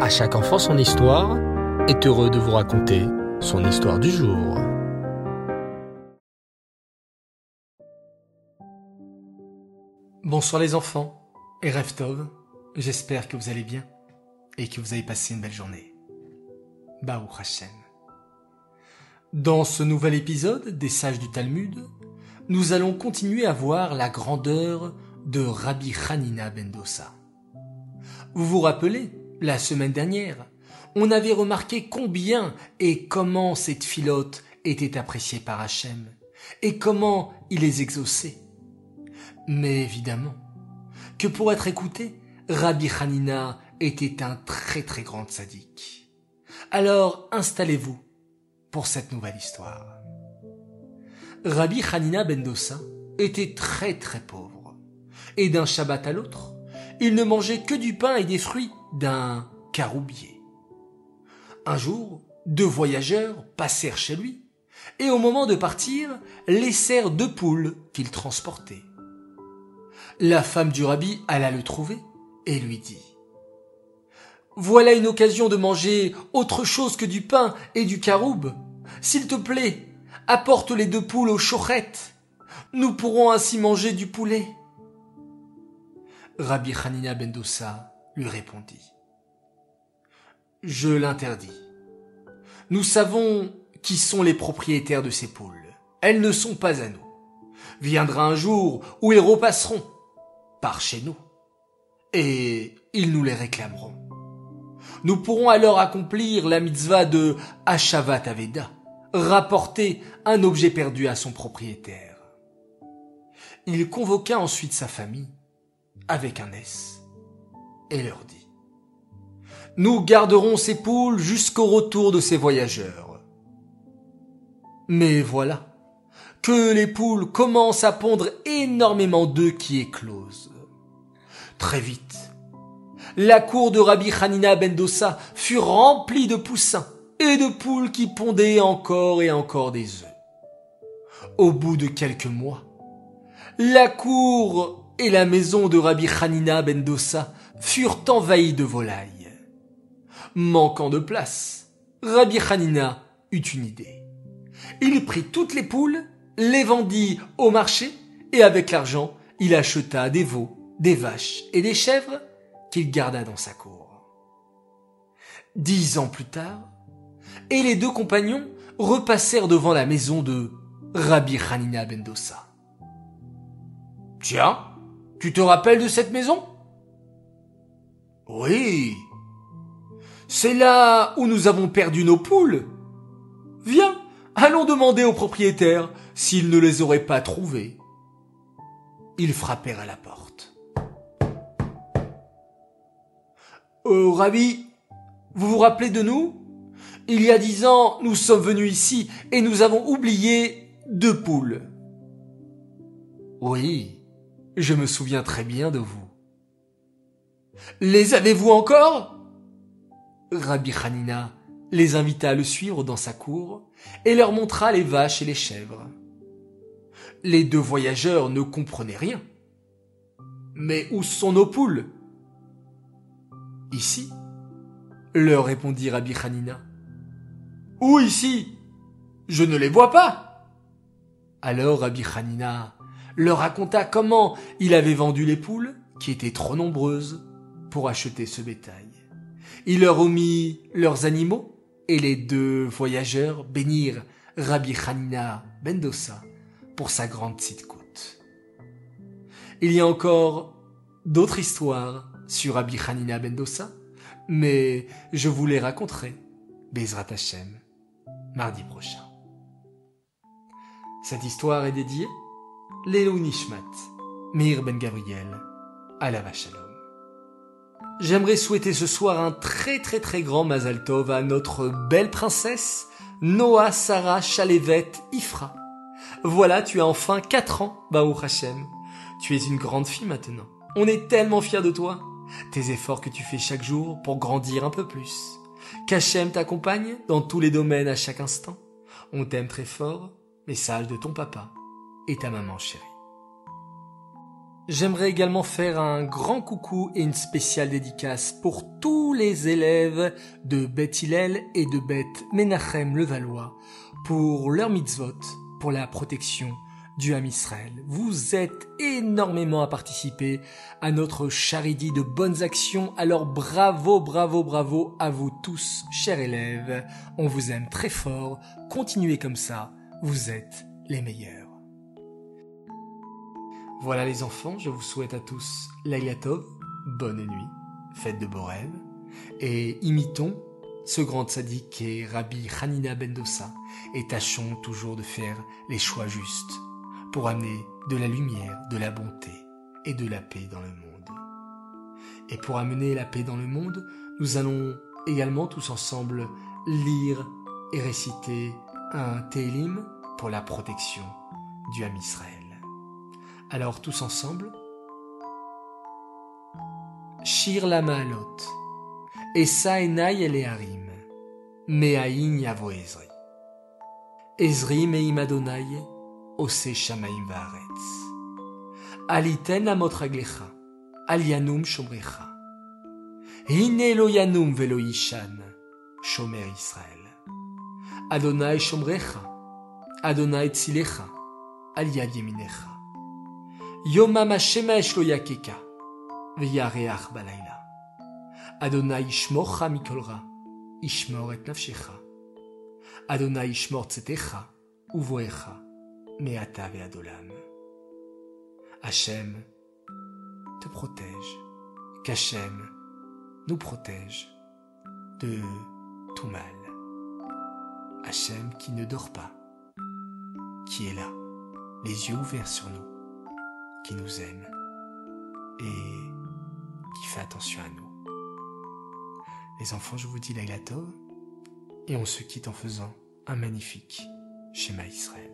À chaque enfant son histoire est heureux de vous raconter son histoire du jour. Bonsoir les enfants et Reftov, j'espère que vous allez bien et que vous avez passé une belle journée. Baou Hashem. Dans ce nouvel épisode des sages du Talmud, nous allons continuer à voir la grandeur de Rabbi Hanina ben Dossa. Vous vous rappelez, la semaine dernière, on avait remarqué combien et comment cette filote était appréciée par Hachem, et comment il les exauçait. Mais évidemment, que pour être écouté, Rabbi Hanina était un très très grand sadique. Alors installez-vous pour cette nouvelle histoire. Rabbi Hanina ben Dossa était très très pauvre, et d'un Shabbat à l'autre, il ne mangeait que du pain et des fruits d'un caroubier. Un jour, deux voyageurs passèrent chez lui, et au moment de partir, laissèrent deux poules qu'il transportait. La femme du rabbi alla le trouver et lui dit Voilà une occasion de manger autre chose que du pain et du caroube. S'il te plaît, apporte les deux poules aux chochettes. Nous pourrons ainsi manger du poulet. Rabbi Hanina ben Dossa lui répondit. Je l'interdis. Nous savons qui sont les propriétaires de ces poules. Elles ne sont pas à nous. Viendra un jour où ils repasseront par chez nous. Et ils nous les réclameront. Nous pourrons alors accomplir la mitzvah de Ashavat Aveda, rapporter un objet perdu à son propriétaire. Il convoqua ensuite sa famille avec un S et leur dit Nous garderons ces poules jusqu'au retour de ces voyageurs. Mais voilà que les poules commencent à pondre énormément d'œufs qui éclosent. Très vite, la cour de Rabbi Hanina ben Dossa fut remplie de poussins et de poules qui pondaient encore et encore des œufs. Au bout de quelques mois, la cour et la maison de Rabbi Hanina ben Dossa furent envahies de volailles. Manquant de place, Rabbi Hanina eut une idée. Il prit toutes les poules, les vendit au marché, et avec l'argent, il acheta des veaux, des vaches et des chèvres qu'il garda dans sa cour. Dix ans plus tard, et les deux compagnons repassèrent devant la maison de Rabbi Hanina ben Dossa. Tiens, tu te rappelles de cette maison? Oui. C'est là où nous avons perdu nos poules. Viens, allons demander au propriétaire s'il ne les aurait pas trouvées. Ils frappèrent à la porte. Oh, Rabbi, vous vous rappelez de nous? Il y a dix ans, nous sommes venus ici et nous avons oublié deux poules. Oui, je me souviens très bien de vous. Les avez-vous encore? Rabbi Hanina les invita à le suivre dans sa cour et leur montra les vaches et les chèvres. Les deux voyageurs ne comprenaient rien. Mais où sont nos poules? Ici, leur répondit Rabbi Hanina. Où ici? Je ne les vois pas. Alors Rabbi Hanina leur raconta comment il avait vendu les poules, qui étaient trop nombreuses, pour acheter ce bétail. Il leur remit leurs animaux, et les deux voyageurs bénirent Rabbi Hanina Bendossa pour sa grande coûte. Il y a encore d'autres histoires sur Rabbi Hanina Bendossa, mais je vous les raconterai, Bezrat Hashem, mardi prochain. Cette histoire est dédiée Lélo Nishmat, Meir Ben Gabriel, Alava Shalom. J'aimerais souhaiter ce soir un très très très grand Mazal Tov à notre belle princesse, Noah Sarah Chalevet Ifra. Voilà, tu as enfin 4 ans, Baou Hashem. Tu es une grande fille maintenant. On est tellement fiers de toi. Tes efforts que tu fais chaque jour pour grandir un peu plus. Qu'Hachem t'accompagne dans tous les domaines à chaque instant. On t'aime très fort. Message de ton papa et ta maman chérie. J'aimerais également faire un grand coucou et une spéciale dédicace pour tous les élèves de Beth Hillel et de Beth Menachem Levallois pour leur mitzvot, pour la protection du Ham Israël. Vous êtes énormément à participer à notre charité de bonnes actions, alors bravo, bravo, bravo à vous tous, chers élèves. On vous aime très fort, continuez comme ça, vous êtes les meilleurs. Voilà les enfants, je vous souhaite à tous Tov, bonne nuit, faites de beaux et imitons ce grand sadique est Rabbi Hanina Bendossa, et tâchons toujours de faire les choix justes pour amener de la lumière, de la bonté et de la paix dans le monde. Et pour amener la paix dans le monde, nous allons également tous ensemble lire et réciter un Télim pour la protection du Ham Israël. Alors tous ensemble. Shir la maalot. Esa enay el harim. Me'ain yavo Ezri. Ezri me'im Adonai. Ose shamaim va'aretz. Aliten amot raglecha. Al yanum shomrecha. Hine lo yanum velo. Shomer Israël. Adonai shomrecha. Adonai tzilecha. Al yad yeminecha. Yomama shemesh lo yakeka, v'yareach balayla. Adonai ishmorcha mikolra, ishmor et nafshecha. Adonai ishmor tzetecha, uvoecha, meata ve'adolam. Hachem te protège, qu'Hachem nous protège de tout mal. Hachem qui ne dort pas, qui est là, les yeux ouverts sur nous qui nous aime et qui fait attention à nous. Les enfants, je vous dis la et on se quitte en faisant un magnifique schéma Israël.